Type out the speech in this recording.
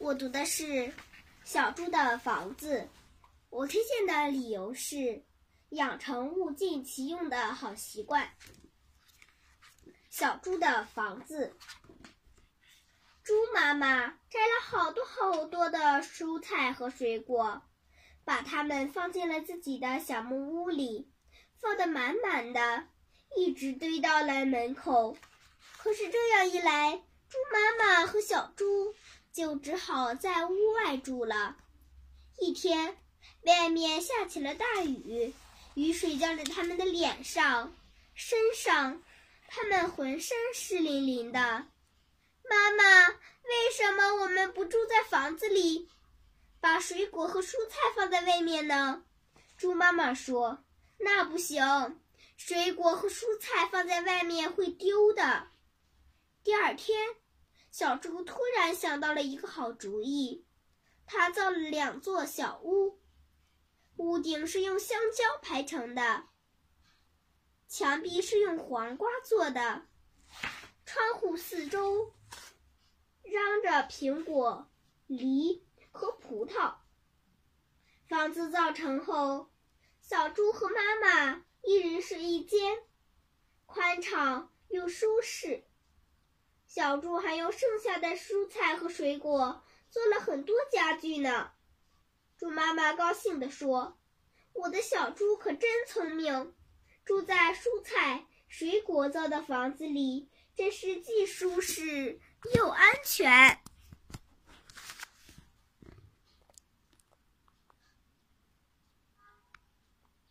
我读的是《小猪的房子》，我推荐的理由是养成物尽其用的好习惯。小猪的房子，猪妈妈摘了好多好多的蔬菜和水果，把它们放进了自己的小木屋里，放得满满的，一直堆到了门口。可是这样一来，猪妈妈和小猪。就只好在屋外住了。一天，外面下起了大雨，雨水浇在他们的脸上、身上，他们浑身湿淋淋的。妈妈，为什么我们不住在房子里，把水果和蔬菜放在外面呢？猪妈妈说：“那不行，水果和蔬菜放在外面会丢的。”第二天。小猪突然想到了一个好主意，他造了两座小屋，屋顶是用香蕉排成的，墙壁是用黄瓜做的，窗户四周嚷着苹果、梨和葡萄。房子造成后，小猪和妈妈一人睡一间，宽敞又舒适。小猪还用剩下的蔬菜和水果做了很多家具呢。猪妈妈高兴地说：“我的小猪可真聪明，住在蔬菜、水果造的房子里，真是既舒适又安全。”